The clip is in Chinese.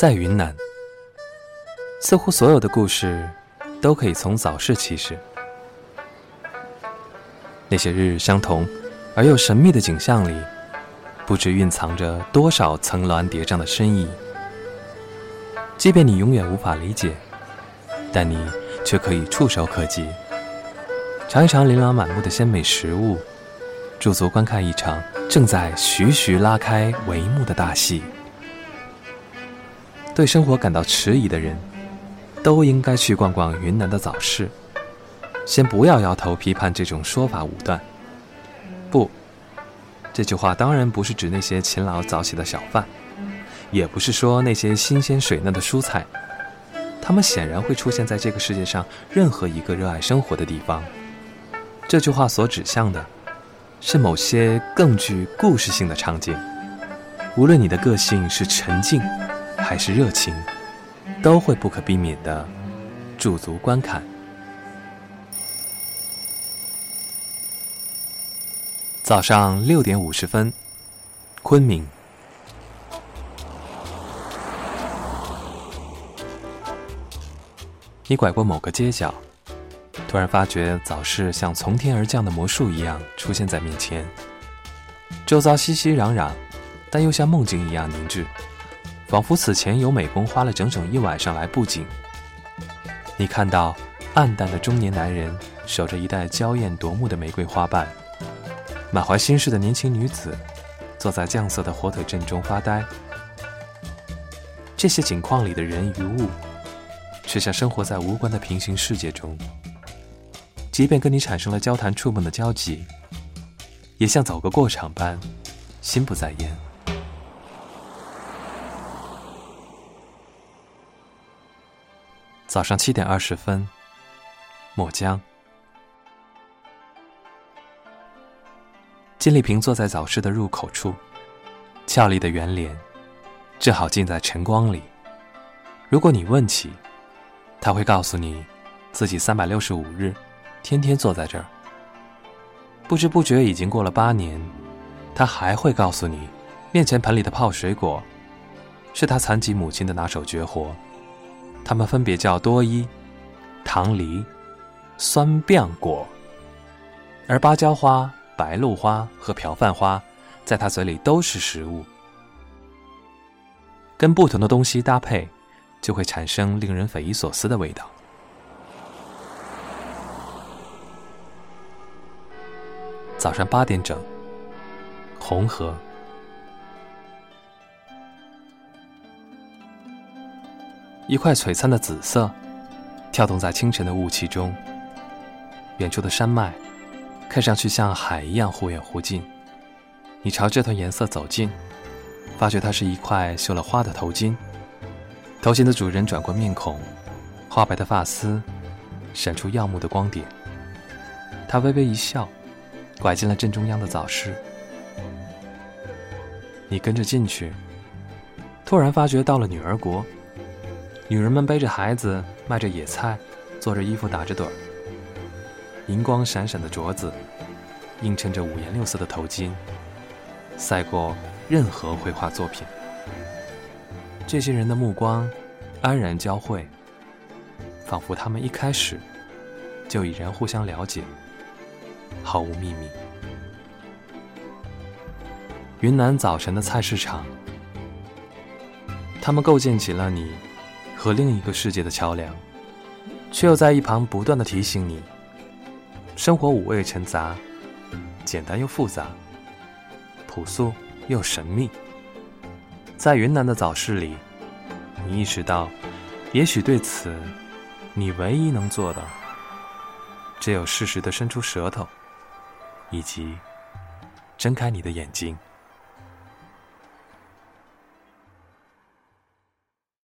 在云南，似乎所有的故事都可以从早市起始。那些日日相同而又神秘的景象里，不知蕴藏着多少层峦叠嶂的深意。即便你永远无法理解，但你却可以触手可及，尝一尝琳琅满目的鲜美食物，驻足观看一场正在徐徐拉开帷幕的大戏。对生活感到迟疑的人，都应该去逛逛云南的早市。先不要摇头批判这种说法武断。不，这句话当然不是指那些勤劳早起的小贩，也不是说那些新鲜水嫩的蔬菜。他们显然会出现在这个世界上任何一个热爱生活的地方。这句话所指向的，是某些更具故事性的场景。无论你的个性是沉静。还是热情，都会不可避免的驻足观看。早上六点五十分，昆明。你拐过某个街角，突然发觉早市像从天而降的魔术一样出现在面前，周遭熙熙攘攘，但又像梦境一样凝滞。仿佛此前有美工花了整整一晚上来布景。你看到暗淡的中年男人守着一袋娇艳夺目的玫瑰花瓣，满怀心事的年轻女子坐在酱色的火腿阵中发呆。这些景况里的人与物，却像生活在无关的平行世界中。即便跟你产生了交谈触碰的交集，也像走个过场般，心不在焉。早上七点二十分，抹江。金丽萍坐在早市的入口处，俏丽的圆脸正好浸在晨光里。如果你问起，她会告诉你，自己三百六十五日，天天坐在这儿。不知不觉已经过了八年，她还会告诉你，面前盆里的泡水果，是她残疾母亲的拿手绝活。它们分别叫多依、糖梨、酸膑果，而芭蕉花、白露花和瓢饭花，在他嘴里都是食物。跟不同的东西搭配，就会产生令人匪夷所思的味道。早上八点整，红河。一块璀璨的紫色，跳动在清晨的雾气中。远处的山脉，看上去像海一样忽远忽近。你朝这团颜色走近，发觉它是一块绣了花的头巾。头巾的主人转过面孔，花白的发丝闪出耀目的光点。他微微一笑，拐进了正中央的早市。你跟着进去，突然发觉到了女儿国。女人们背着孩子，卖着野菜，做着衣服，打着盹儿。银光闪闪的镯子，映衬着五颜六色的头巾，赛过任何绘画作品。这些人的目光安然交汇，仿佛他们一开始就已然互相了解，毫无秘密。云南早晨的菜市场，他们构建起了你。和另一个世界的桥梁，却又在一旁不断的提醒你：生活五味陈杂，简单又复杂，朴素又神秘。在云南的早市里，你意识到，也许对此，你唯一能做的，只有适时的伸出舌头，以及睁开你的眼睛。